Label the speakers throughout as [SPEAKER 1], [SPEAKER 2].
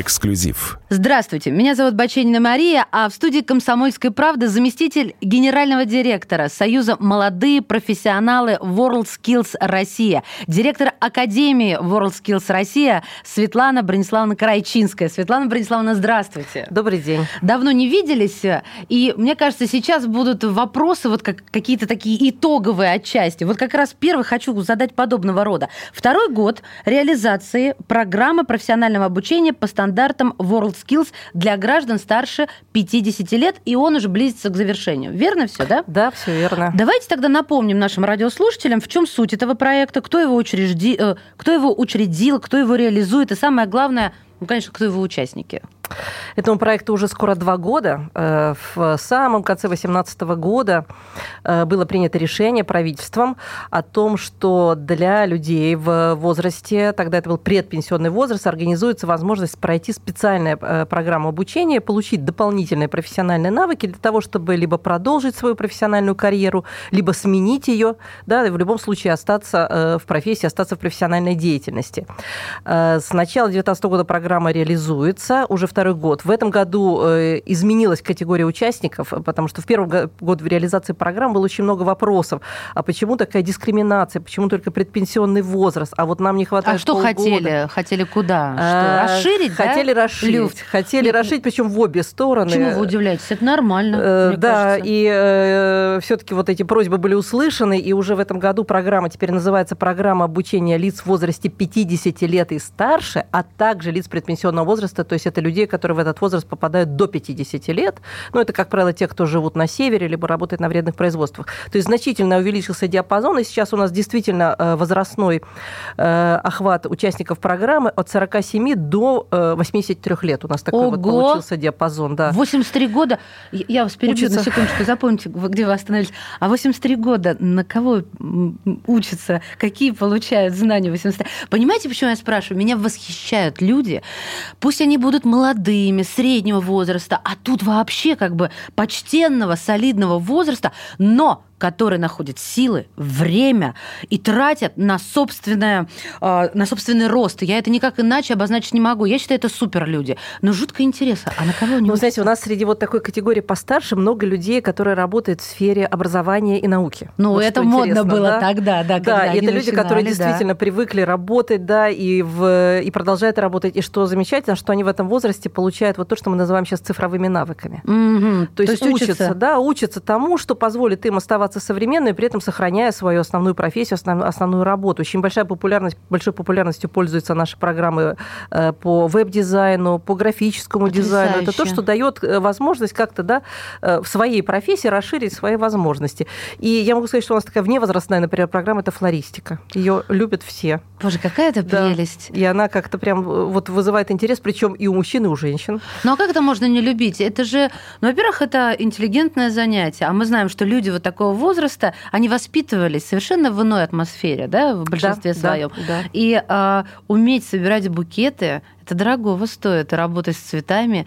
[SPEAKER 1] Эксклюзив.
[SPEAKER 2] Здравствуйте, меня зовут Баченина Мария, а в студии «Комсомольской правды» заместитель генерального директора Союза «Молодые профессионалы WorldSkills Россия», директор Академии WorldSkills Россия Светлана Брониславовна Крайчинская. Светлана Брониславовна, здравствуйте.
[SPEAKER 3] Добрый день.
[SPEAKER 2] Давно не виделись, и мне кажется, сейчас будут вопросы, вот как, какие-то такие итоговые отчасти. Вот как раз первый хочу задать подобного рода. Второй год реализации программы профессионального обучения по стандартам WorldSkills для граждан старше 50 лет, и он уже близится к завершению. Верно все, да?
[SPEAKER 3] Да, все верно.
[SPEAKER 2] Давайте тогда напомним нашим радиослушателям, в чем суть этого проекта, кто его, учрежди... э, кто его учредил, кто его реализует, и самое главное, ну, конечно, кто его участники.
[SPEAKER 3] Этому проекту уже скоро два года. Э, В самом конце 2018 года э, было принято решение правительством о том, что для людей в возрасте, тогда это был предпенсионный возраст, организуется возможность пройти специальную э, программу обучения, получить дополнительные профессиональные навыки для того, чтобы либо продолжить свою профессиональную карьеру, либо сменить ее, да, и в любом случае остаться в профессии, остаться в профессиональной деятельности. С начала 2019 года программа реализуется уже второй год. В этом году э, изменилась категория участников, потому что в первый год в реализации программы было очень много вопросов. А почему такая дискриминация? Почему только предпенсионный возраст? А вот нам не хватает
[SPEAKER 2] А что
[SPEAKER 3] полгода.
[SPEAKER 2] хотели? Хотели куда? Что,
[SPEAKER 3] А,
[SPEAKER 2] расширить,
[SPEAKER 3] Хотели
[SPEAKER 2] да?
[SPEAKER 3] расширить.
[SPEAKER 2] Люфт?
[SPEAKER 3] Хотели
[SPEAKER 2] Нет,
[SPEAKER 3] расширить, причем в обе стороны.
[SPEAKER 2] Почему вы удивляетесь? Это нормально,
[SPEAKER 3] Э, Да,
[SPEAKER 2] кажется.
[SPEAKER 3] и все-таки вот эти просьбы были услышаны, и уже в этом году программа теперь называется программа обучения лиц в возрасте 50 лет и старше, а также лиц предпенсионного возраста, то есть это людей, которые в этот возраст попадают до 50 лет. Ну, это, как правило, те, кто живут на севере, либо работают на вредных производствах. То есть значительно увеличился диапазон, и сейчас у нас действительно э, возрастной э, охват участников программы от 47 до э, 83 лет. У нас такой вот
[SPEAKER 2] Ого!
[SPEAKER 3] получился диапазон. Да.
[SPEAKER 2] 83 года, я вас перебью
[SPEAKER 3] Учится.
[SPEAKER 2] на секундочку, запомните, где вы остановились. А 83 года на кого учатся, какие получают знания 83? Понимаете, почему я спрашиваю? Меня восхищают люди, пусть они будут молодыми, среднего возраста, а тут вообще как бы почтенного, солидного возраста, но которые находят силы, время и тратят на, собственное, э, на собственный рост. Я это никак иначе обозначить не могу. Я считаю, это супер люди. Но жутко интересно, а на кого они
[SPEAKER 3] Ну, знаете, у нас среди вот такой категории постарше много людей, которые работают в сфере образования и науки.
[SPEAKER 2] Ну,
[SPEAKER 3] Вот
[SPEAKER 2] это модно было
[SPEAKER 3] да?
[SPEAKER 2] тогда, да,
[SPEAKER 3] Да, и это люди,
[SPEAKER 2] начинали,
[SPEAKER 3] которые
[SPEAKER 2] да.
[SPEAKER 3] действительно привыкли работать, да, и, в, и продолжают работать. И что замечательно, что они в этом возрасте получают вот то, что мы называем сейчас цифровыми навыками.
[SPEAKER 2] Мгм.
[SPEAKER 3] То есть, учатся, да, учатся тому, что позволит им оставаться современными, при этом сохраняя свою основную профессию, основ- основную работу. Очень большая популярность, большой популярностью пользуются наши программы э, по веб-дизайну, по графическому дизайну. Это то,
[SPEAKER 2] Потрясающе.
[SPEAKER 3] что дает э, возможность как-то да, э, в своей профессии расширить свои возможности. И я могу сказать, что у нас такая вневозрастная, например, программа – это флористика. Ее любят все.
[SPEAKER 2] Боже, какая это
[SPEAKER 3] Да.
[SPEAKER 2] прелесть.
[SPEAKER 3] И она как-то прям вот вызывает интерес, причем и у мужчин, и у женщин.
[SPEAKER 2] Ну а как это можно не любить? Это же, ну, во-первых, это интеллигентное занятие, а мы знаем, что люди вот такого возраста, они воспитывались совершенно в иной атмосфере, да, в большинстве
[SPEAKER 3] Да,
[SPEAKER 2] своем.
[SPEAKER 3] да, да.
[SPEAKER 2] И а, уметь собирать букеты, это дорогого стоит, работать с цветами.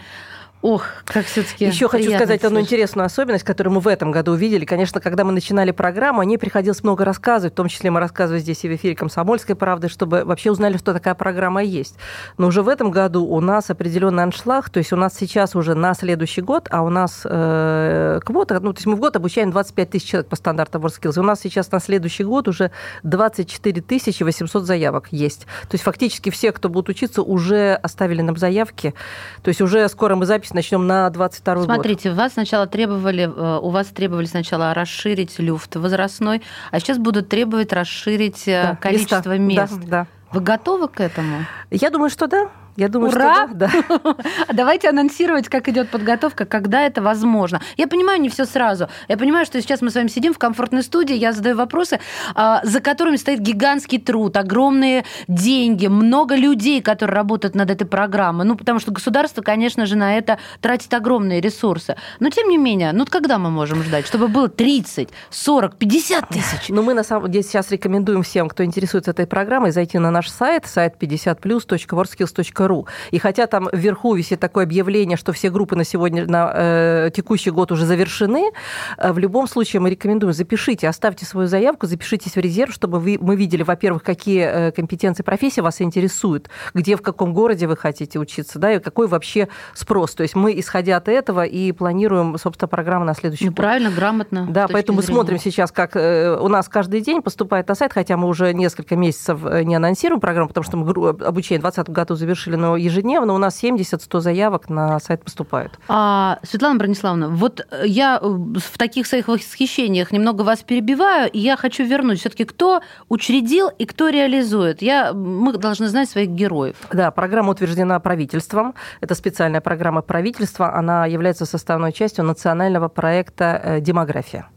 [SPEAKER 2] Ох, как все-таки.
[SPEAKER 3] Еще хочу сказать одну интересную особенность, которую мы в этом году увидели. Конечно, когда мы начинали программу, о ней приходилось много рассказывать, в том числе мы рассказывали здесь и в эфире «Комсомольской правды», чтобы вообще узнали, что такая программа есть. Но уже в этом году у нас определенный аншлаг, то есть у нас сейчас уже на следующий год, а у нас э, квота, ну, то есть мы в год обучаем 25 тысяч человек по стандартам WorldSkills, у нас сейчас на следующий год уже 24 тысячи 800 заявок есть. То есть фактически все, кто будут учиться, уже оставили нам заявки, то есть уже скоро мы запись начнем на 22 год.
[SPEAKER 2] Смотрите, вас сначала требовали, э, у вас требовали сначала расширить люфт возрастной, а сейчас будут требовать расширить э,
[SPEAKER 3] Да,
[SPEAKER 2] количество
[SPEAKER 3] места.
[SPEAKER 2] мест.
[SPEAKER 3] Да, да.
[SPEAKER 2] Вы готовы к этому?
[SPEAKER 3] Я думаю, что да. Я думаю,
[SPEAKER 2] Ура!
[SPEAKER 3] что да. да.
[SPEAKER 2] Давайте анонсировать, как идет подготовка, когда это возможно. Я понимаю, не все сразу. Я понимаю, что сейчас мы с вами сидим в комфортной студии, я задаю вопросы, а, за которыми стоит гигантский труд, огромные деньги, много людей, которые работают над этой программой. Ну, потому что государство, конечно же, на это тратит огромные ресурсы. Но, тем не менее, ну, когда мы можем ждать? Чтобы было 30, 40, 50 тысяч?
[SPEAKER 3] Ну, мы, на самом деле, сейчас рекомендуем всем, кто интересуется этой программой, зайти на наш сайт, сайт 50plus.worldskills.ru. И хотя там вверху висит такое объявление, что все группы на сегодня, на э, текущий год уже завершены, э, в любом случае мы рекомендуем, запишите, оставьте свою заявку, запишитесь в резерв, чтобы вы, мы видели, во-первых, какие э, компетенции профессии вас интересуют, где, в каком городе вы хотите учиться, да, и какой вообще спрос. То есть мы, исходя от этого, и планируем, собственно, программу на следующий
[SPEAKER 2] ну,
[SPEAKER 3] год.
[SPEAKER 2] Правильно, грамотно.
[SPEAKER 3] Да, поэтому мы смотрим сейчас, как э, у нас каждый день поступает на сайт, хотя мы уже несколько месяцев не анонсируем программу, потому что мы обучение в 2020 году завершили, но ежедневно у нас 70-100 заявок на сайт поступают.
[SPEAKER 2] А, Светлана Брониславовна, вот я в таких своих восхищениях немного вас перебиваю, и я хочу вернуть все-таки, кто учредил и кто реализует. Я, мы должны знать своих героев.
[SPEAKER 3] Да, программа утверждена правительством. Это специальная программа правительства. Она является составной частью национального проекта «Демография».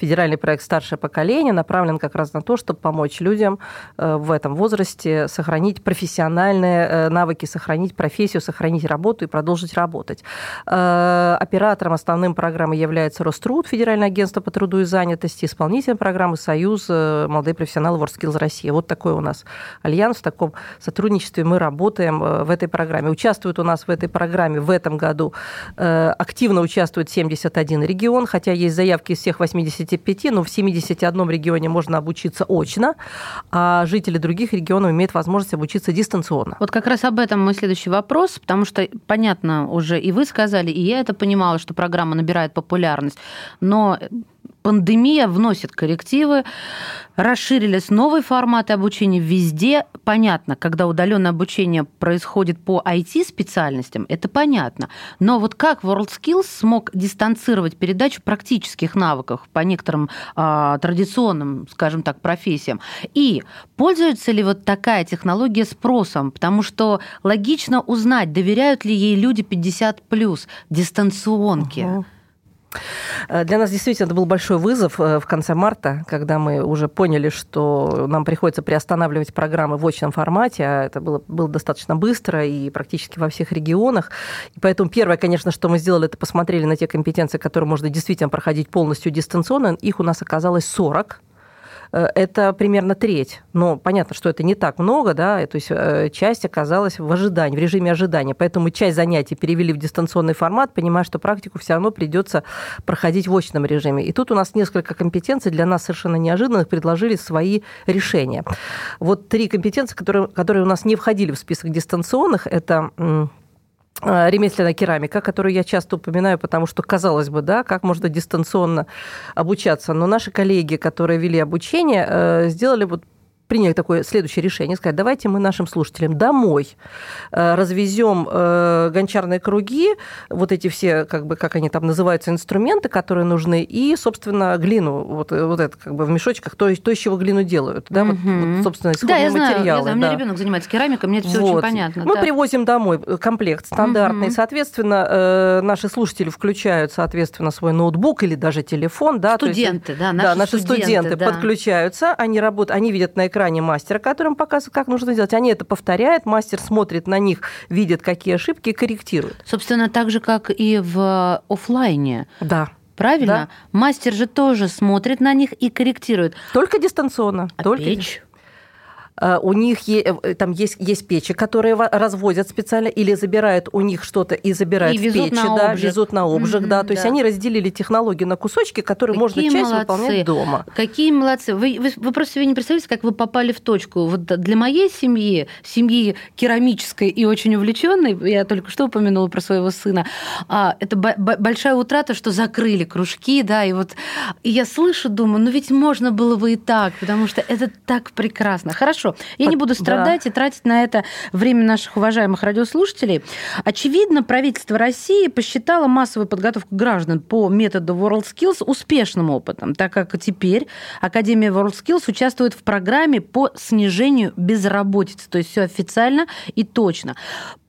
[SPEAKER 3] Федеральный проект «Старшее поколение» направлен как раз на то, чтобы помочь людям э, в этом возрасте сохранить профессиональные э, навыки, сохранить профессию, сохранить работу и продолжить работать. Э, оператором основным программы является Роструд, Федеральное агентство по труду и занятости, исполнителем программы «Союз молодые профессионалы WorldSkills Россия». Вот такой у нас альянс, в таком сотрудничестве мы работаем в этой программе. Участвуют у нас в этой программе в этом году, активно участвует 71 регион, хотя есть заявки из всех 80 75, но в 71 регионе можно обучиться очно, а жители других регионов имеют возможность обучиться дистанционно.
[SPEAKER 2] Вот как раз об этом мой следующий вопрос, потому что понятно уже и вы сказали, и я это понимала, что программа набирает популярность, но пандемия вносит коррективы, расширились новые форматы обучения везде. Понятно, когда удаленное обучение происходит по IT-специальностям, это понятно. Но вот как WorldSkills смог дистанцировать передачу практических навыков по некоторым а, традиционным, скажем так, профессиям? И пользуется ли вот такая технология спросом? Потому что логично узнать, доверяют ли ей люди 50 плюс дистанционки. Угу.
[SPEAKER 3] Э, для нас действительно это был большой вызов э, в конце марта, когда мы уже поняли, что нам приходится приостанавливать программы в очном формате, а это было, было достаточно быстро и практически во всех регионах. И поэтому первое, конечно, что мы сделали, это посмотрели на те компетенции, которые можно действительно проходить полностью дистанционно. Их у нас оказалось 40 Э, это примерно треть. Но понятно, что это не так много, да, то есть э, часть оказалась в ожидании, в режиме ожидания. Поэтому часть занятий перевели в дистанционный формат, понимая, что практику все равно придется проходить в очном режиме. И тут у нас несколько компетенций для нас совершенно неожиданных предложили свои решения. Вот три компетенции, которые, которые у нас не входили в список дистанционных, это Э, ремесленная керамика, которую я часто упоминаю, потому что, казалось бы, да, как можно дистанционно обучаться. Но наши коллеги, которые вели обучение, э, сделали вот приняли такое следующее решение, сказать, давайте мы нашим слушателям домой э, развезем э, гончарные круги, вот эти все, как бы, как они там называются, инструменты, которые нужны, и, собственно, глину, вот, вот это как бы в мешочках, то, то из чего глину делают, да, вот, вот собственно, исходные
[SPEAKER 2] да, я знаю,
[SPEAKER 3] материалы.
[SPEAKER 2] Я знаю, да. у меня ребенок занимается керамикой, мне это все вот. очень понятно.
[SPEAKER 3] Мы да. привозим домой комплект стандартный, угу. соответственно, э, наши слушатели включают, соответственно, свой ноутбук или даже телефон, да,
[SPEAKER 2] студенты,
[SPEAKER 3] есть,
[SPEAKER 2] да, наши,
[SPEAKER 3] да, наши студенты, студенты да. подключаются, они работают, они видят на экране экране мастера, которым показывают, как нужно сделать. Они это повторяют, мастер смотрит на них, видит, какие ошибки, корректирует.
[SPEAKER 2] Собственно, так же, как и в офлайне.
[SPEAKER 3] Да.
[SPEAKER 2] Правильно? Да. Мастер же тоже смотрит на них и корректирует.
[SPEAKER 3] Только дистанционно.
[SPEAKER 2] А
[SPEAKER 3] только... Э, у них э, там есть, есть печи, которые разводят специально или забирают у них что-то и забирают и в печи, да, обжиг. везут на обжиг, mm-hmm, да. То да. есть они разделили технологию на кусочки, которые Какие можно часть молодцы. выполнять дома.
[SPEAKER 2] Какие молодцы. Вы, вы, вы просто себе не представляете, как вы попали в точку. Вот для моей семьи, семьи керамической и очень увлеченной, я только что упомянула про своего сына, а, это большая утрата, что закрыли кружки, да, и вот и я слышу, думаю, ну ведь можно было бы и так, потому что это так прекрасно. Хорошо, Хорошо, я не буду страдать да. и тратить на это время наших уважаемых радиослушателей. Очевидно, правительство России посчитало массовую подготовку граждан по методу WorldSkills успешным опытом, так как теперь Академия WorldSkills участвует в программе по снижению безработицы. То есть все официально и точно.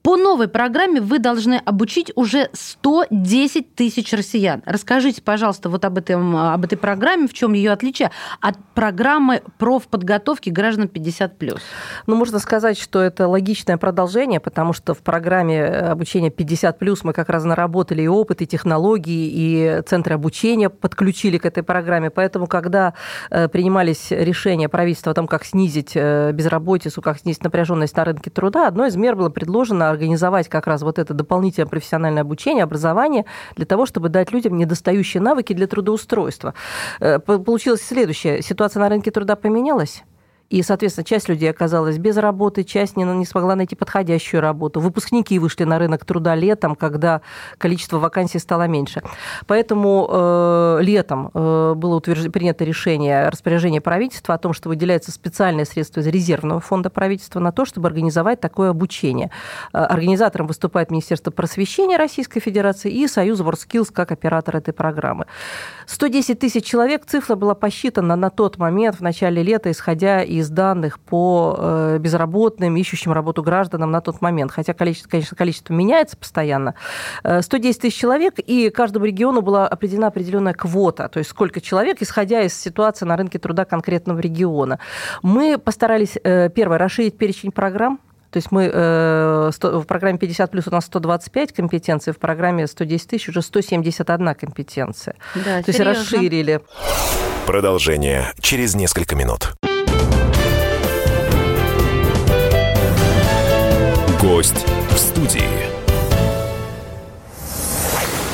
[SPEAKER 2] По новой программе вы должны обучить уже 110 тысяч россиян. Расскажите, пожалуйста, вот об, этом, об этой программе, в чем ее отличие от программы профподготовки граждан 50+.
[SPEAKER 3] Ну, можно сказать, что это логичное продолжение, потому что в программе э, обучения 50+, мы как раз наработали и опыт, и технологии, и центры обучения подключили к этой программе. Поэтому, когда э, принимались решения правительства о том, как снизить э, безработицу, как снизить напряженность на рынке труда, одно из мер было предложено организовать как раз вот это дополнительное профессиональное обучение, образование для того, чтобы дать людям недостающие навыки для трудоустройства. Э, получилась следующая. Ситуация на рынке труда поменялась? И, соответственно, часть людей оказалась без работы, часть не, не смогла найти подходящую работу. Выпускники вышли на рынок труда летом, когда количество вакансий стало меньше. Поэтому э, летом э, было утвержд... принято решение, распоряжение правительства о том, что выделяется специальные средства из резервного фонда правительства на то, чтобы организовать такое обучение. Э, организатором выступает Министерство просвещения Российской Федерации и Союз WorldSkills как оператор этой программы. 110 тысяч человек, цифра была посчитана на тот момент, в начале лета, исходя из из данных по э, безработным, ищущим работу гражданам на тот момент. Хотя, количество, конечно, количество меняется постоянно. 110 э, тысяч человек, и каждому региону была определена определенная квота, то есть сколько человек, исходя из ситуации на рынке труда конкретного региона. Мы постарались, э, первое, расширить перечень программ, то есть мы в программе 50 плюс у нас 125 компетенций, в программе 110 тысяч уже 171 компетенция. Да, То серьезно. есть расширили.
[SPEAKER 1] Продолжение через несколько минут. Гость в студии.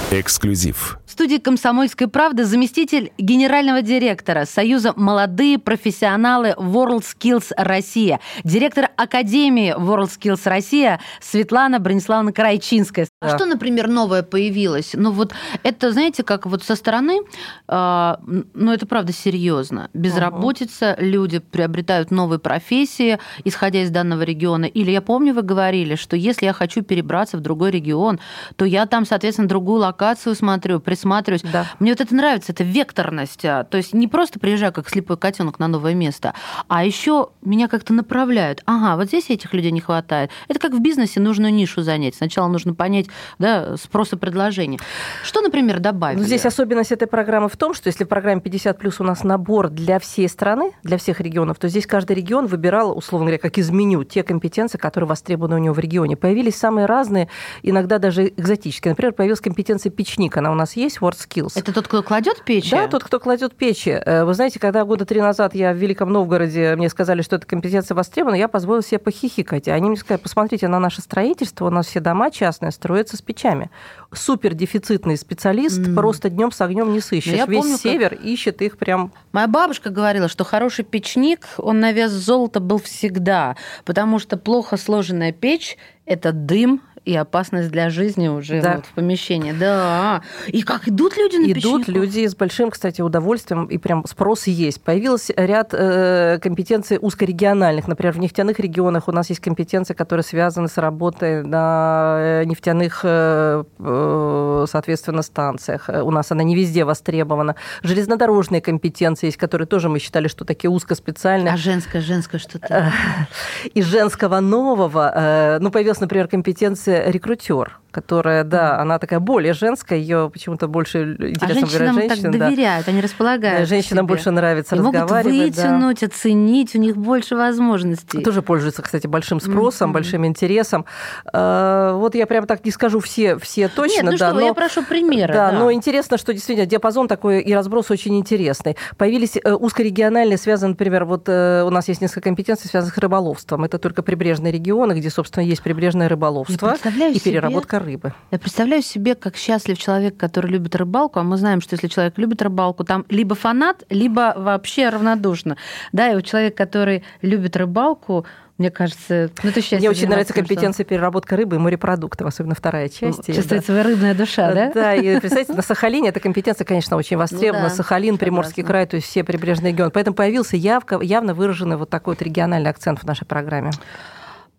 [SPEAKER 1] Эксклюзив
[SPEAKER 2] студии «Комсомольской правды» заместитель генерального директора Союза «Молодые профессионалы WorldSkills Россия», директор Академии WorldSkills Россия Светлана Брониславовна Крайчинская. А что, например, новое появилось? Ну вот это, знаете, как вот со стороны, э, ну это правда серьезно. Безработица, угу. люди приобретают новые профессии, исходя из данного региона. Или я помню, вы говорили, что если я хочу перебраться в другой регион, то я там, соответственно, другую локацию смотрю, присматриваю присматриваюсь. Да. Мне вот это нравится, это векторность. А, то есть не просто приезжаю как слепой котенок на новое место, а еще меня как-то направляют. Ага, вот здесь этих людей не хватает. Это как в бизнесе нужную нишу занять. Сначала нужно понять да, спрос и предложение. Что, например, добавить?
[SPEAKER 3] Ну, здесь особенность этой программы в том, что если в программе 50 плюс у нас набор для всей страны, для всех регионов, то здесь каждый регион выбирал, условно говоря, как из меню, те компетенции, которые востребованы у него в регионе. Появились самые разные, иногда даже экзотические. Например, появилась компетенция печник. Она у нас есть, WorldSkills.
[SPEAKER 2] Это тот, кто кладет печи?
[SPEAKER 3] Да, тот, кто кладет печи. Э, вы знаете, когда года три назад я в Великом Новгороде, мне сказали, что эта компетенция востребована, я позволила себе похихикать. Они мне сказали, посмотрите на наше строительство, у нас все дома частные строятся с печами. Супер дефицитный специалист, mm. просто днем с огнем не сыщешь. Ну, я Весь помню, север как... ищет их прям.
[SPEAKER 2] Моя бабушка говорила, что хороший печник, он на вес золота был всегда, потому что плохо сложенная печь это дым, и опасность для жизни уже да. вот в помещении. Да. И как идут люди на
[SPEAKER 3] Идут печников? люди с большим, кстати, удовольствием, и прям спрос есть. Появился ряд э, компетенций узкорегиональных. Например, в нефтяных регионах у нас есть компетенции, которые связаны с работой на э, нефтяных, э, э, соответственно, станциях. У нас она не везде востребована. Железнодорожные компетенции есть, которые тоже мы считали, что такие узкоспециальные.
[SPEAKER 2] А женское, женское что-то?
[SPEAKER 3] Из женского нового, ну, появилась, например, компетенция рекрутер которая, да, она такая более женская, ее почему-то больше интересно а
[SPEAKER 2] женщинам женщин. так доверяют, да. они располагают.
[SPEAKER 3] Женщинам больше нравится
[SPEAKER 2] и
[SPEAKER 3] разговаривать.
[SPEAKER 2] Могут вытянуть, да. оценить, у них больше возможностей.
[SPEAKER 3] Тоже пользуются, кстати, большим спросом, mm-hmm. большим интересом. А, вот я прям так не скажу все, все точно. Нет,
[SPEAKER 2] ну
[SPEAKER 3] да,
[SPEAKER 2] что,
[SPEAKER 3] но,
[SPEAKER 2] я прошу примеры.
[SPEAKER 3] Да, да, но интересно, что действительно диапазон такой и разброс очень интересный. Появились э, узкорегиональные, связанные, например, вот э, у нас есть несколько компетенций, связанных с рыболовством. Это только прибрежные регионы, где, собственно, есть прибрежное рыболовство.
[SPEAKER 2] Представляю
[SPEAKER 3] и
[SPEAKER 2] себе,
[SPEAKER 3] переработка рыбы.
[SPEAKER 2] Я представляю себе, как счастлив человек, который любит рыбалку, а мы знаем, что если человек любит рыбалку, там либо фанат, либо вообще равнодушно. Да, и вот человек, который любит рыбалку, мне кажется, ну, это счастье.
[SPEAKER 3] Мне очень нравится
[SPEAKER 2] тем, что-
[SPEAKER 3] компетенция переработка рыбы и морепродуктов, особенно вторая часть. И,
[SPEAKER 2] Чувствует
[SPEAKER 3] да.
[SPEAKER 2] рыбная душа, да?
[SPEAKER 3] Да, и представьте, на Сахалине эта компетенция, конечно, очень востребована.
[SPEAKER 2] Ну да,
[SPEAKER 3] Сахалин, Приморский край, то есть все прибрежные регионы. Поэтому появился явка, явно выраженный вот такой вот региональный акцент в нашей программе.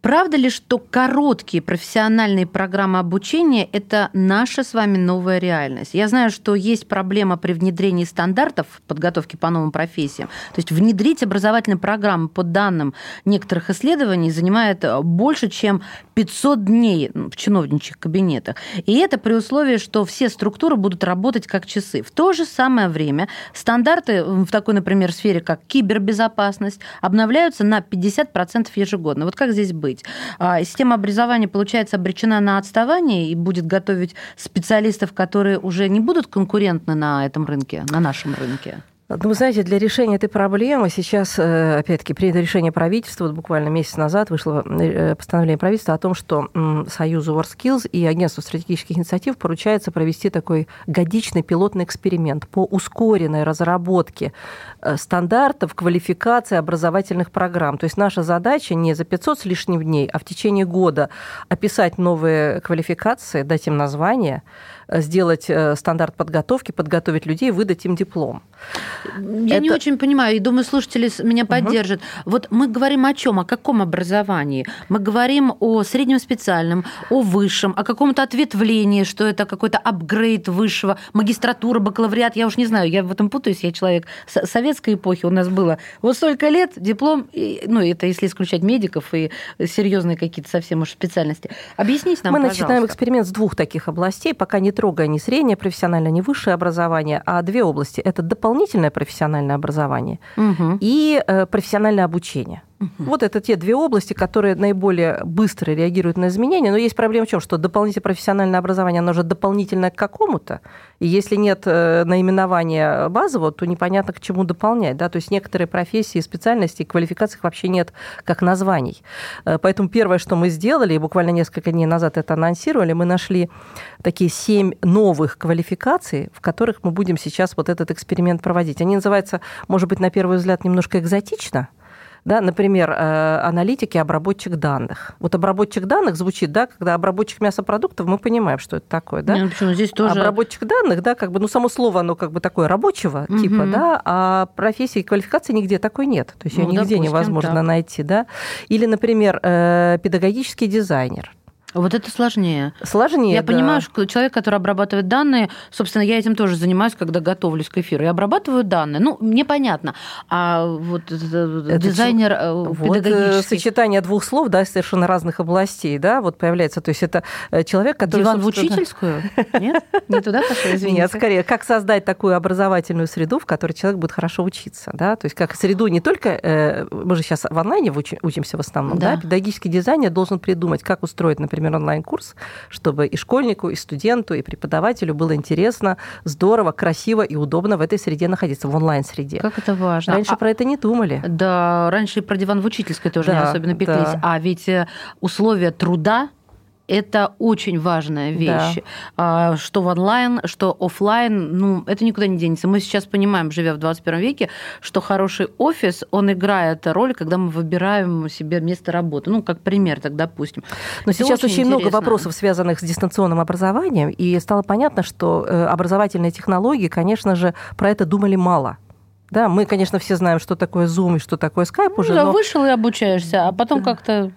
[SPEAKER 2] Правда ли, что короткие профессиональные программы обучения – это наша с вами новая реальность? Я знаю, что есть проблема при внедрении стандартов подготовки по новым профессиям. То есть внедрить образовательные программы по данным некоторых исследований занимает больше, чем 500 дней в чиновничьих кабинетах. И это при условии, что все структуры будут работать как часы. В то же самое время стандарты в такой, например, сфере, как кибербезопасность, обновляются на 50% ежегодно. Вот как здесь быть? А, Система образования, получается, обречена на отставание и будет готовить специалистов, которые уже не будут конкурентны на этом рынке, на нашем рынке.
[SPEAKER 3] Ну, вы знаете, для решения этой проблемы сейчас, э, опять-таки, принято решение правительства. Вот буквально месяц назад вышло э, постановление правительства о том, что Союзу WorldSkills и Агентству стратегических инициатив поручается провести такой годичный пилотный эксперимент по ускоренной разработке э, стандартов квалификации образовательных программ. То есть наша задача не за 500 с лишним дней, а в течение года описать новые квалификации, дать им название, сделать стандарт подготовки, подготовить людей, выдать им диплом.
[SPEAKER 2] Я не
[SPEAKER 3] Это-
[SPEAKER 2] очень понимаю, и думаю, слушатели меня поддержат. Вот мы говорим о чем, о каком образовании? Мы говорим о среднем специальном, о высшем, о каком-то ответвлении, что это какой-то апгрейд высшего, магистратура, бакалавриат, я уж не знаю, я в этом путаюсь, я человек с- советской эпохи, у нас было вот столько лет, диплом, и- ну, это если исключать медиков и серьезные какие-то совсем уж специальности. Объясните нам,
[SPEAKER 3] Мы
[SPEAKER 2] пожалуйста.
[SPEAKER 3] начинаем эксперимент с двух таких областей, пока не трогая ни среднее профессиональное, ни высшее образование, а две области. Это дополнительное профессиональное образование
[SPEAKER 2] Мгм.
[SPEAKER 3] и э, профессиональное обучение. Вот это те две области, которые наиболее быстро реагируют на изменения. Но есть проблема в чем? Что дополнительное профессиональное образование, оно же дополнительное к какому-то. И если нет э, наименования базового, то непонятно, к чему дополнять. Да? То есть некоторые профессии, специальности, квалификациях вообще нет как названий. Э, Поэтому первое, что мы сделали, и буквально несколько дней назад это анонсировали, мы нашли такие семь новых квалификаций, в которых мы будем сейчас вот этот эксперимент проводить. Они называются, может быть, на первый взгляд немножко экзотично, да, например, э, аналитики, обработчик данных. Вот обработчик данных звучит, да, когда обработчик мясопродуктов, мы понимаем, что это такое, да?
[SPEAKER 2] Не, ну почему? Здесь тоже...
[SPEAKER 3] Обработчик данных, да, как бы, ну, само слово, оно как бы такое рабочего
[SPEAKER 2] Мгм.
[SPEAKER 3] типа, да, а профессии и квалификации нигде такой нет. То есть ее
[SPEAKER 2] Ну,
[SPEAKER 3] нигде
[SPEAKER 2] допустим,
[SPEAKER 3] невозможно
[SPEAKER 2] так.
[SPEAKER 3] найти, да. Или, например, э, педагогический дизайнер.
[SPEAKER 2] Вот это сложнее.
[SPEAKER 3] Сложнее,
[SPEAKER 2] Я
[SPEAKER 3] да.
[SPEAKER 2] понимаю, что человек, который обрабатывает данные, собственно, я этим тоже занимаюсь, когда готовлюсь к эфиру. Я обрабатываю данные. Ну, мне понятно. А вот это- дизайнер э,
[SPEAKER 3] Вот э,
[SPEAKER 2] педагогический...
[SPEAKER 3] сочетание двух слов, да, совершенно разных областей, да, вот появляется. То есть это э, человек, который...
[SPEAKER 2] Диван в
[SPEAKER 3] собственно,
[SPEAKER 2] учительскую? Нет? Не туда пошел, извините.
[SPEAKER 3] Нет, скорее, как создать такую образовательную среду, в которой человек будет хорошо учиться, да, то есть как среду не только, э, мы же сейчас в онлайне учи- учимся в основном, да.
[SPEAKER 2] Да.
[SPEAKER 3] педагогический дизайнер должен придумать, как устроить, например, онлайн-курс, чтобы и школьнику, и студенту, и преподавателю было интересно, здорово, красиво и удобно в этой среде находиться, в онлайн-среде.
[SPEAKER 2] Как это важно.
[SPEAKER 3] Раньше
[SPEAKER 2] А-
[SPEAKER 3] про это не думали.
[SPEAKER 2] Да, раньше и про диван в учительской тоже не
[SPEAKER 3] Да,
[SPEAKER 2] особенно пеклись.
[SPEAKER 3] да.
[SPEAKER 2] А ведь э, условия труда это очень важная вещь. А, Что в онлайн, что офлайн, ну, это никуда не денется. Мы сейчас понимаем, живя в 21 веке, что хороший офис, он играет роль, когда мы выбираем себе место работы. Ну, как пример, так допустим.
[SPEAKER 3] Но
[SPEAKER 2] Это
[SPEAKER 3] сейчас очень, много
[SPEAKER 2] интересно.
[SPEAKER 3] вопросов, связанных с дистанционным образованием, и стало понятно, что э, образовательные технологии, конечно же, про это думали мало. Да, мы, конечно, все знаем, что такое Zoom и что такое Skype
[SPEAKER 2] Ну
[SPEAKER 3] уже,
[SPEAKER 2] да,
[SPEAKER 3] но...
[SPEAKER 2] вышел и обучаешься, а потом
[SPEAKER 3] Да.
[SPEAKER 2] как-то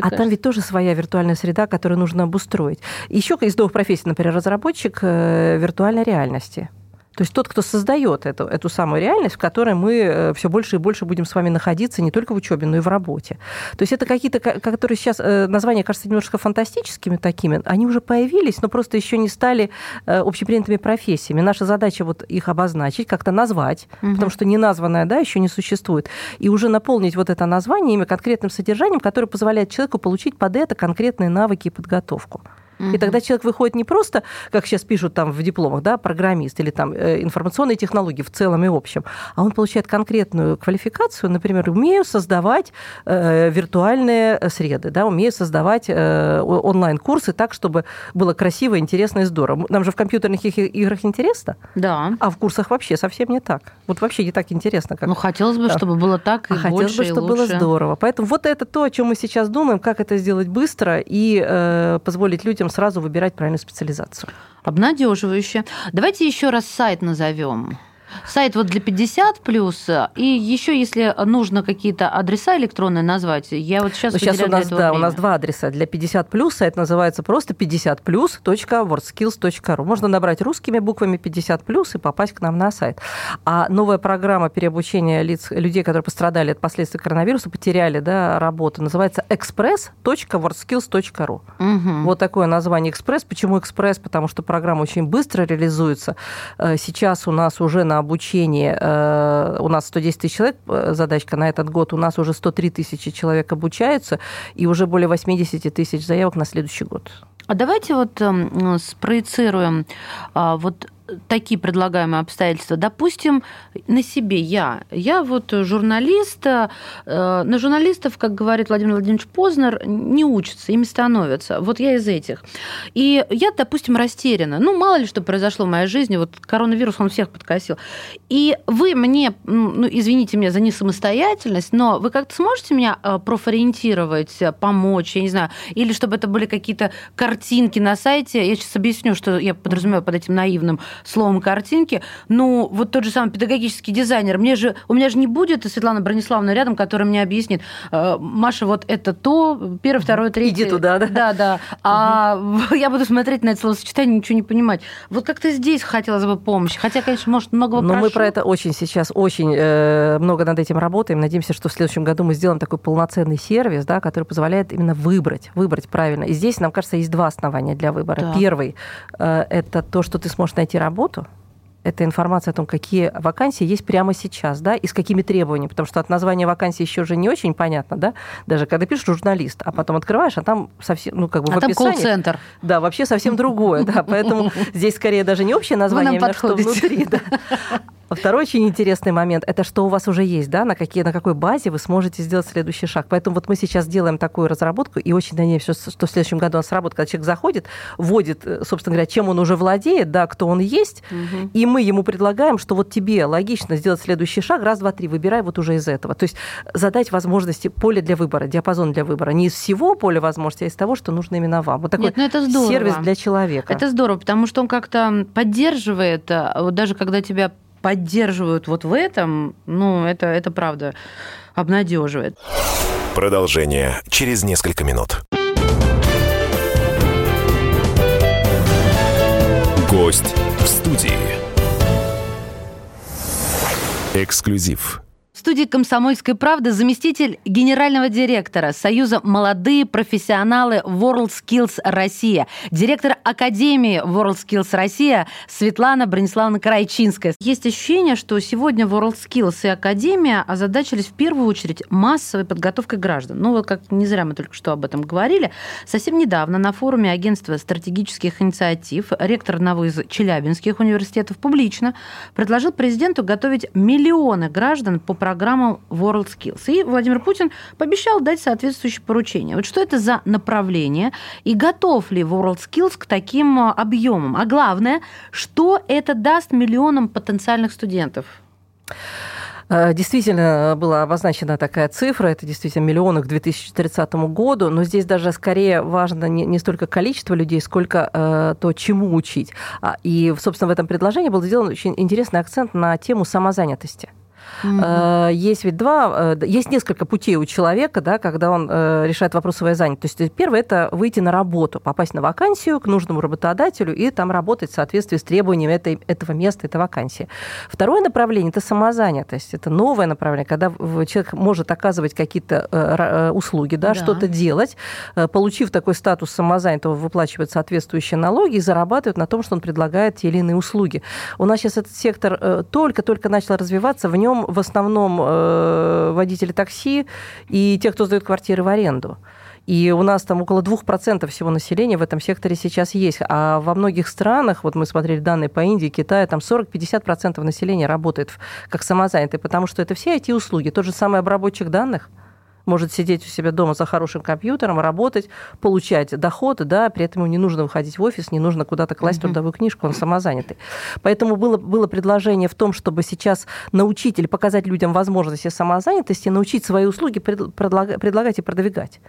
[SPEAKER 3] А там ведь тоже своя виртуальная среда, которую нужно обустроить. Еще из новых профессий, например, разработчик э, виртуальной реальности. То есть тот, кто создает эту, эту самую реальность, в которой мы все больше и больше будем с вами находиться не только в учебе, но и в работе. То есть это какие-то, ко- которые сейчас э, названия кажутся немножко фантастическими такими, они уже появились, но просто еще не стали э, общепринятыми профессиями. Наша задача вот их обозначить, как-то назвать,
[SPEAKER 2] Мгм.
[SPEAKER 3] потому что неназванное, да, еще не существует, и уже наполнить вот это название ими конкретным содержанием, которое позволяет человеку получить под это конкретные навыки и подготовку. И тогда человек выходит не просто, как сейчас пишут там в дипломах, да, программист или там э, информационные технологии в целом и общем, а он получает конкретную квалификацию, например, умею создавать э, виртуальные среды, да, умею создавать э, онлайн-курсы так, чтобы было красиво, интересно и здорово. Нам же в компьютерных играх интересно,
[SPEAKER 2] да.
[SPEAKER 3] а в курсах вообще совсем не так. Вот вообще не так интересно. Как...
[SPEAKER 2] Ну, хотелось бы, да. чтобы было так и
[SPEAKER 3] а
[SPEAKER 2] больше,
[SPEAKER 3] Хотелось бы, чтобы было здорово. Поэтому вот это то, о чем мы сейчас думаем, как это сделать быстро и э, позволить людям сразу выбирать правильную специализацию.
[SPEAKER 2] Обнадеживающе. Давайте еще раз сайт назовем. Сайт вот для 50 плюс, и еще если нужно какие-то адреса электронные назвать, я вот сейчас...
[SPEAKER 3] Ну, сейчас у нас, да,
[SPEAKER 2] время.
[SPEAKER 3] у нас два адреса. Для 50 плюс сайт называется просто 50 плюс.wordskills.ru. Можно набрать русскими буквами 50 плюс и попасть к нам на сайт. А новая программа переобучения лиц, людей, которые пострадали от последствий коронавируса, потеряли да, работу, называется express.wordskills.ru. Угу. Вот такое название экспресс. Почему экспресс? Потому что программа очень быстро реализуется. Э, сейчас у нас уже на обучение. Э, у нас 110 тысяч человек, э, задачка на этот год, у нас уже 103 тысячи человек обучаются, и уже более 80 тысяч заявок на следующий год.
[SPEAKER 2] А давайте вот э, спроецируем э, вот такие предлагаемые обстоятельства. Допустим, на себе я. Я вот журналист. Э, на журналистов, как говорит Владимир Владимирович Познер, не учатся, ими становятся. Вот я из этих. И я, допустим, растеряна. Ну, мало ли что произошло в моей жизни. Вот коронавирус, он всех подкосил. И вы мне, ну, извините меня за несамостоятельность, но вы как-то сможете меня э, профориентировать, помочь, я не знаю, или чтобы это были какие-то картинки на сайте. Я сейчас объясню, что я подразумеваю под этим наивным словом картинки. Ну, вот тот же самый педагогический дизайнер. Мне же, у меня же не будет Светлана Брониславовна рядом, которая мне объяснит, э, Маша, вот это то, первое, второе, третье.
[SPEAKER 3] Иди туда, да?
[SPEAKER 2] Да, да. А я буду смотреть на это словосочетание, ничего не понимать. Вот как-то здесь хотелось бы помощи. Хотя, конечно, может, много
[SPEAKER 3] Но мы про это очень сейчас, очень э, много над этим работаем. Надеемся, что в следующем году мы сделаем такой полноценный сервис, да, который позволяет именно выбрать, выбрать правильно. И здесь, нам кажется, есть два основания для выбора. Да. Первый э, – это то, что ты сможешь найти работу, это информация о том, какие вакансии есть прямо сейчас, да, и с какими требованиями, потому что от названия вакансии еще же не очень понятно, да, даже когда пишешь журналист, а потом открываешь, а там совсем, ну, как бы
[SPEAKER 2] а
[SPEAKER 3] в
[SPEAKER 2] там
[SPEAKER 3] описании...
[SPEAKER 2] колл-центр.
[SPEAKER 3] Да, вообще совсем другое, да, поэтому здесь скорее даже не общее название, а что внутри, да. Второй очень интересный момент – это что у вас уже есть, да, на, какие, на какой базе вы сможете сделать следующий шаг. Поэтому вот мы сейчас делаем такую разработку, и очень надеемся, что в следующем году она сработает, когда человек заходит, вводит, э, собственно говоря, чем он уже владеет, да, кто он есть, угу. и мы ему предлагаем, что вот тебе логично сделать следующий шаг, раз, два, три, выбирай вот уже из этого. То есть задать возможности, поле для выбора, диапазон для выбора. Не из всего поля возможностей, а из того, что нужно именно вам. Вот такой Нет, ну это здорово. сервис для человека.
[SPEAKER 2] Это здорово, потому что он как-то поддерживает, э, вот даже когда тебя поддерживают вот в этом, ну, это, это правда обнадеживает.
[SPEAKER 1] Продолжение через несколько минут. Гость в студии. Эксклюзив
[SPEAKER 2] студии «Комсомольской правды» заместитель генерального директора Союза «Молодые профессионалы WorldSkills Россия», директор Академии WorldSkills Россия Светлана Брониславовна Крайчинская. Есть ощущение, что сегодня WorldSkills и Академия озадачились в первую очередь массовой подготовкой граждан. Ну вот как не зря мы только что об этом говорили. Совсем недавно на форуме Агентства стратегических инициатив ректор одного из челябинских университетов публично предложил президенту готовить миллионы граждан по программе программам WorldSkills. И Владимир Путин пообещал дать соответствующее поручение. Вот что это за направление и готов ли WorldSkills к таким а, объемам? А главное, что это даст миллионам потенциальных студентов?
[SPEAKER 3] Э, действительно была обозначена такая цифра, это действительно миллионы к 2030 году, но здесь даже скорее важно не, не столько количество людей, сколько э, то, чему учить. А, и, собственно, в этом предложении был сделан очень интересный акцент на тему самозанятости. Mm-hmm. Есть ведь два, э, есть несколько путей у человека, да, когда он э, решает вопрос своей занятости. То есть первое – это выйти на работу, попасть на вакансию к нужному работодателю и там работать в соответствии с требованиями этой, этого места, этой вакансии. Второе направление – это самозанятость. Это новое направление, когда человек может оказывать какие-то услуги, да, да. что-то делать, получив такой статус самозанятого, выплачивать соответствующие налоги и зарабатывать на том, что он предлагает те или иные услуги. У нас сейчас этот сектор только-только начал развиваться, в нем в основном э, водители такси и те, кто сдают квартиры в аренду. И у нас там около 2% всего населения в этом секторе сейчас есть. А во многих странах, вот мы смотрели данные по Индии, Китаю, там 40-50% населения работает как самозанятые, потому что это все эти услуги. Тот же самый обработчик данных – может сидеть у себя дома за хорошим компьютером, работать, получать доходы, да, при этом ему не нужно выходить в офис, не нужно куда-то класть uh-huh. трудовую книжку, он самозанятый. Поэтому было, было предложение в том, чтобы сейчас научить или показать людям возможности самозанятости, научить свои услуги предлагать, предлагать и продвигать.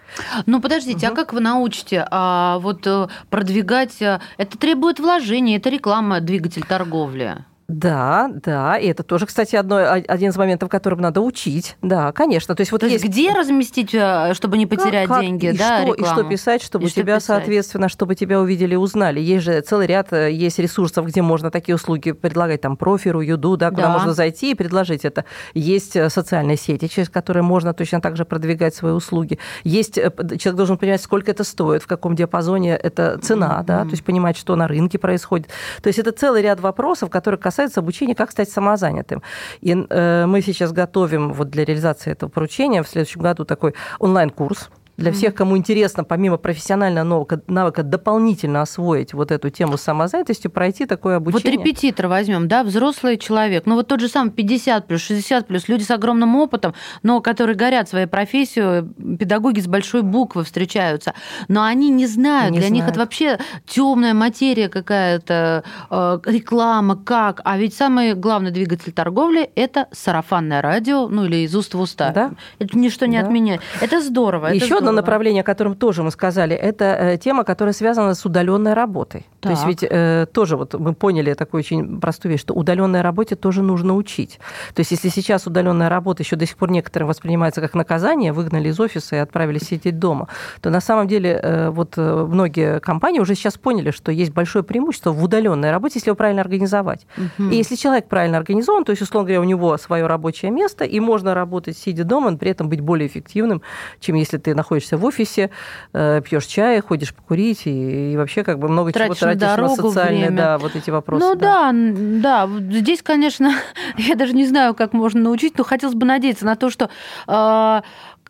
[SPEAKER 2] Ну, подождите, uh-huh. а как вы научите а, вот э, продвигать? Э, это требует вложений, это реклама, двигатель торговли.
[SPEAKER 3] Да, да, и это тоже, кстати, одно, один из моментов, которым надо учить. Да, конечно.
[SPEAKER 2] То есть вот То есть где разместить, э, чтобы не потерять как, деньги,
[SPEAKER 3] и
[SPEAKER 2] да,
[SPEAKER 3] что, И что писать, чтобы и тебя, писать. соответственно, чтобы тебя увидели и узнали. Есть же целый ряд, э, есть ресурсов, где можно такие услуги предлагать, там, профиру, юду, да, куда да. можно зайти и предложить это. Есть э, социальные сети, через которые можно точно так же продвигать свои услуги. Есть, человек должен понимать, сколько это стоит, в каком диапазоне это цена, mm-hmm. да, то есть понимать, что на рынке происходит. То есть это целый ряд вопросов, которые касаются касается обучения, как стать самозанятым. И э, мы сейчас готовим вот для реализации этого поручения в следующем году такой онлайн-курс, для всех, кому интересно, помимо профессионального навыка, навыка дополнительно освоить вот эту тему самозанятости, пройти такое обучение.
[SPEAKER 2] Вот репетитор возьмем, да, взрослый человек, ну вот тот же самый 50 плюс, 60 плюс, люди с огромным опытом, но которые горят своей профессией, педагоги с большой буквы встречаются, но они не знают, не для знают. них это вообще темная материя какая-то, э, реклама, как, а ведь самый главный двигатель торговли – это сарафанное радио, ну или из уст в уста. Да? Это ничто не да. отменяет. Это здорово.
[SPEAKER 3] Еще одно направление, о котором тоже мы сказали, это э, тема, которая связана с удаленной работой. Так. То есть ведь э, тоже вот мы поняли такую очень простую вещь, что удаленной работе тоже нужно учить. То есть если сейчас удаленная работа еще до сих пор некоторым воспринимается как наказание, выгнали из офиса и отправили сидеть дома, то на самом деле э, вот э, многие компании уже сейчас поняли, что есть большое преимущество в удаленной работе, если его правильно организовать. Угу. И если человек правильно организован, то есть, условно говоря, у него свое рабочее место, и можно работать сидя дома, но при этом быть более эффективным, чем если ты находишься в офисе, э, пьешь чай, ходишь покурить и, и вообще как бы много
[SPEAKER 2] тратишь
[SPEAKER 3] чего тратишь
[SPEAKER 2] на, дорогу,
[SPEAKER 3] на социальные,
[SPEAKER 2] время.
[SPEAKER 3] да, вот эти вопросы.
[SPEAKER 2] Ну да. да, да. Здесь, конечно, я даже не знаю, как можно научить, но хотелось бы надеяться на то, что э,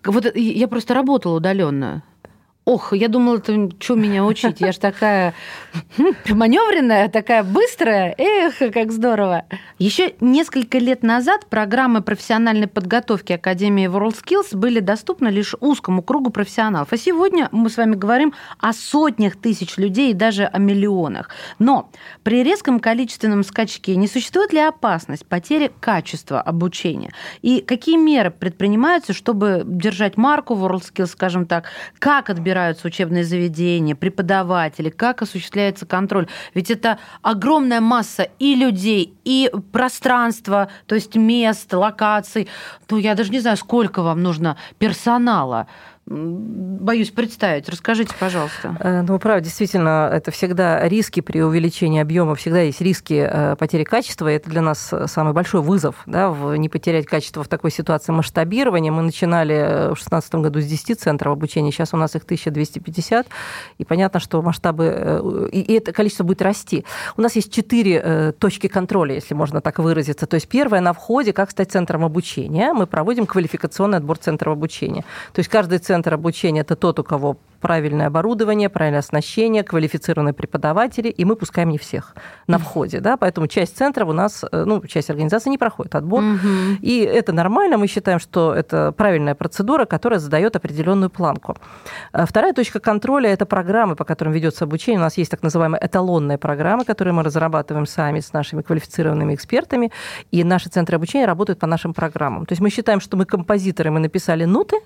[SPEAKER 2] вот я просто работала удаленно Ох, я думала, это что меня учить? Я же такая маневренная, такая быстрая. Эх, как здорово. Еще несколько лет назад программы профессиональной подготовки Академии WorldSkills были доступны лишь узкому кругу профессионалов. А сегодня мы с вами говорим о сотнях тысяч людей и даже о миллионах. Но при резком количественном скачке не существует ли опасность потери качества обучения? И какие меры предпринимаются, чтобы держать марку WorldSkills, скажем так? Как отбирать собираются учебные заведения, преподаватели, как осуществляется контроль. Ведь это огромная масса и людей, и пространства, то есть мест, локаций. Ну, я даже не знаю, сколько вам нужно персонала боюсь представить. Расскажите, пожалуйста.
[SPEAKER 3] Э, ну, правда, действительно, это всегда риски при увеличении объема, всегда есть риски э, потери качества. И это для нас самый большой вызов, да, в не потерять качество в такой ситуации масштабирования. Мы начинали э, в 2016 году с 10 центров обучения, сейчас у нас их 1250, и понятно, что масштабы, и это количество будет расти. У нас есть четыре точки контроля, если можно так выразиться. То есть первое на входе, как стать центром обучения. Мы проводим квалификационный отбор центров обучения. То есть каждый центр центр обучения – это тот, у кого правильное оборудование, правильное оснащение, квалифицированные преподаватели, и мы пускаем не всех на входе, да, поэтому часть центров у нас, э, ну, часть организации не проходит отбор, угу. и это нормально, мы считаем, что это правильная процедура, которая задает определенную планку. Э, вторая точка контроля – это программы, по которым ведется обучение. У нас есть так называемые эталонные программы, которые мы разрабатываем сами с нашими квалифицированными экспертами, и наши центры обучения работают по нашим программам. То есть мы считаем, что мы композиторы, мы написали ноты,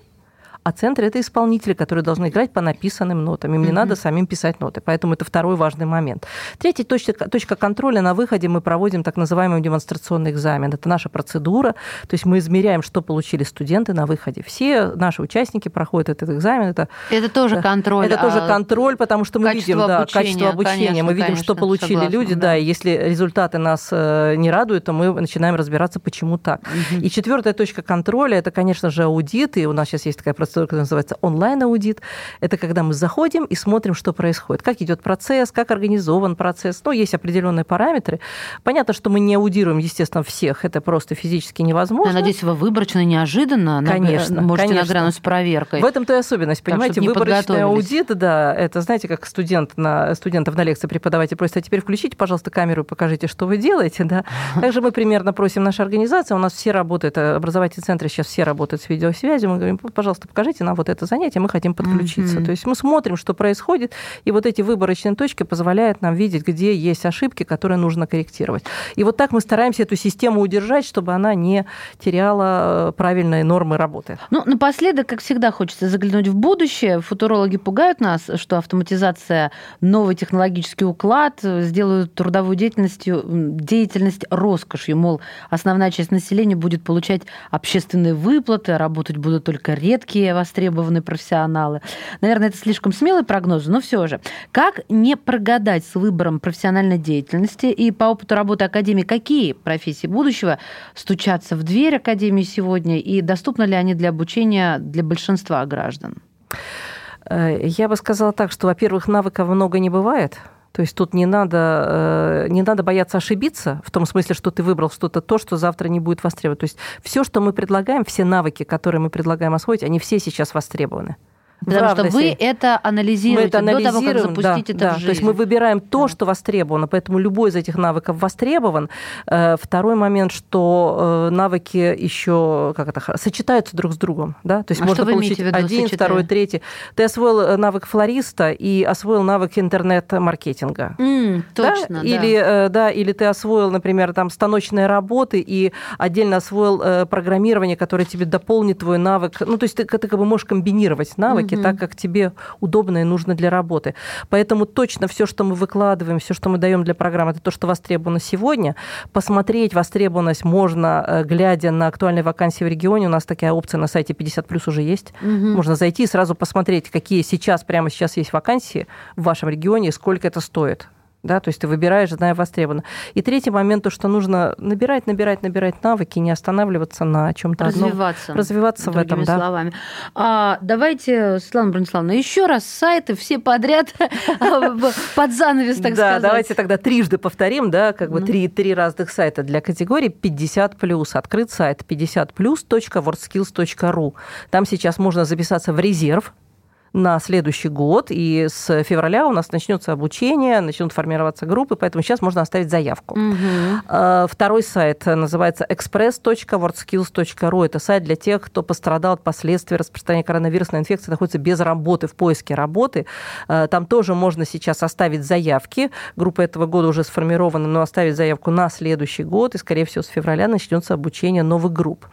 [SPEAKER 3] а центр это исполнители, которые должны играть по написанным нотам. Им не mm-hmm. надо самим писать ноты. Поэтому это второй важный момент. Третья точка, точка контроля на выходе мы проводим так называемый демонстрационный экзамен. Это наша процедура. То есть мы измеряем, что получили студенты на выходе. Все наши участники проходят этот экзамен. Это,
[SPEAKER 2] это тоже контроль.
[SPEAKER 3] Это а тоже контроль, потому что мы видим да, обучения, качество обучения. Конечно, мы видим, конечно, что получили согласна, люди. Да. да, и если результаты нас э, не радуют, то мы начинаем разбираться, почему так. Угу. И четвертая точка контроля это, конечно же, аудит. И у нас сейчас есть такая процедура которая называется онлайн-аудит. Это когда мы заходим и смотрим, что происходит, как идет процесс, как организован процесс. Ну, есть определенные параметры. Понятно, что мы не аудируем, естественно, всех. Это просто физически невозможно.
[SPEAKER 2] Я надеюсь, вы выборочно, неожиданно
[SPEAKER 3] конечно,
[SPEAKER 2] можете
[SPEAKER 3] конечно.
[SPEAKER 2] нагрянуть с проверкой.
[SPEAKER 3] В этом-то и особенность, понимаете, выборочный аудит, да, это, знаете, как студент на, студентов на лекции преподаватель просит, а теперь включите, пожалуйста, камеру и покажите, что вы делаете, да. Также мы примерно просим наша организация, у нас все работают, э, образовательные центры сейчас все работают с видеосвязью, мы говорим, пожалуйста, покажите нам вот это занятие, мы хотим подключиться. Mm-hmm. То есть мы смотрим, что происходит, и вот эти выборочные точки позволяют нам видеть, где есть ошибки, которые нужно корректировать. И вот так мы стараемся эту систему удержать, чтобы она не теряла э, правильные нормы работы.
[SPEAKER 2] Ну, напоследок, как всегда, хочется заглянуть в будущее. Футурологи пугают нас, что автоматизация, новый технологический уклад сделают трудовую деятельность, деятельность роскошью. Мол, основная часть населения будет получать общественные выплаты, а работать будут только редкие востребованные профессионалы. Наверное, это слишком смелый прогноз, но все же. Как не прогадать с выбором профессиональной деятельности и по опыту работы Академии, какие профессии будущего стучатся в дверь Академии сегодня и доступны ли они для обучения для большинства граждан?
[SPEAKER 3] Э, я бы сказала так, что, во-первых, навыков много не бывает. То есть тут не надо, э, не надо бояться ошибиться, в том смысле, что ты выбрал что-то то, что завтра не будет востребовано. То есть все, что мы предлагаем, все навыки, которые мы предлагаем освоить, они все сейчас востребованы.
[SPEAKER 2] Потому что вы это анализируете мы это анализируем, до того, как запустить
[SPEAKER 3] да,
[SPEAKER 2] это
[SPEAKER 3] да.
[SPEAKER 2] в жизнь.
[SPEAKER 3] То есть мы выбираем то, да. что востребовано, поэтому любой из этих навыков востребован. Э, второй момент, что э, навыки еще как это, сочетаются друг с другом. Да? То есть
[SPEAKER 2] а
[SPEAKER 3] можно получить
[SPEAKER 2] виду,
[SPEAKER 3] один,
[SPEAKER 2] сочетая?
[SPEAKER 3] второй, третий. Ты освоил э, навык флориста и освоил навык интернет-маркетинга.
[SPEAKER 2] Mm, точно, да?
[SPEAKER 3] Или, да, или ты освоил, например, там, станочные работы и отдельно освоил программирование, которое тебе дополнит твой навык. Ну, то есть ты, ты как бы можешь комбинировать навыки, mm-hmm. так, как тебе удобно и нужно для работы. Поэтому точно все, что мы выкладываем, все, что мы даем для программы, это то, что востребовано сегодня. Посмотреть востребованность можно, э, глядя на актуальные вакансии в регионе. У нас такая опция на сайте 50 плюс уже есть. Угу. Можно зайти и сразу посмотреть, какие сейчас, прямо сейчас есть вакансии в вашем регионе и сколько это стоит да, то есть ты выбираешь, зная востребовано. И третий момент, то, что нужно набирать, набирать, набирать навыки, не останавливаться на чем-то
[SPEAKER 2] развиваться,
[SPEAKER 3] одном. Развиваться в этом, да.
[SPEAKER 2] словами. А, давайте, Светлана Брониславовна, еще раз сайты все подряд под занавес, так сказать.
[SPEAKER 3] Да, давайте тогда трижды повторим, да, как бы три, три разных сайта для категории 50+. Открыт сайт 50plus.wordskills.ru. Там сейчас можно записаться в резерв, на следующий год, и с февраля у нас начнется обучение, начнут формироваться группы, поэтому сейчас можно оставить заявку. Угу. Второй сайт называется express.wordskills.ru. Это сайт для тех, кто пострадал от последствий распространения коронавирусной инфекции, находится без работы, в поиске работы. А, там тоже можно сейчас оставить заявки. Группа этого года уже сформирована, но оставить заявку на следующий год, и, скорее всего, с февраля начнется обучение новых групп.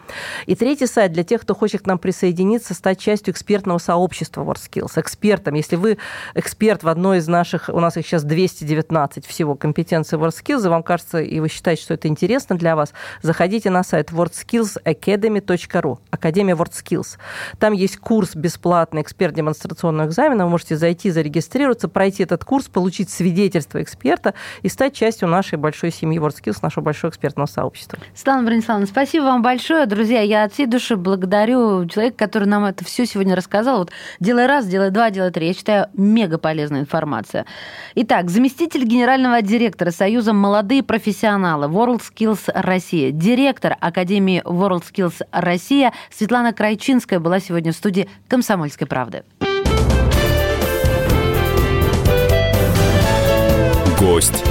[SPEAKER 3] И третий сайт для тех, кто хочет к нам присоединиться, стать частью экспертного сообщества WordSkills skills, экспертом. Если вы эксперт в одной из наших, у нас их сейчас 219 всего компетенций WorldSkills, и вам кажется, и вы считаете, что это интересно для вас, заходите на сайт wordskillsacademy.ru, Академия WorldSkills. Там есть курс бесплатный эксперт демонстрационного экзамена, вы можете зайти, зарегистрироваться, пройти этот курс, получить свидетельство эксперта и стать частью нашей большой семьи WorldSkills, нашего большого экспертного сообщества.
[SPEAKER 2] Светлана Брониславовна, спасибо вам большое. Друзья, я от всей души благодарю человека, который нам это все сегодня рассказал. Вот делая раз, делай два, делай три. Я считаю, мега полезная информация. Итак, заместитель генерального директора Союза «Молодые профессионалы» WorldSkills Россия, директор Академии WorldSkills Россия Светлана Крайчинская была сегодня в студии «Комсомольской правды».
[SPEAKER 1] Гость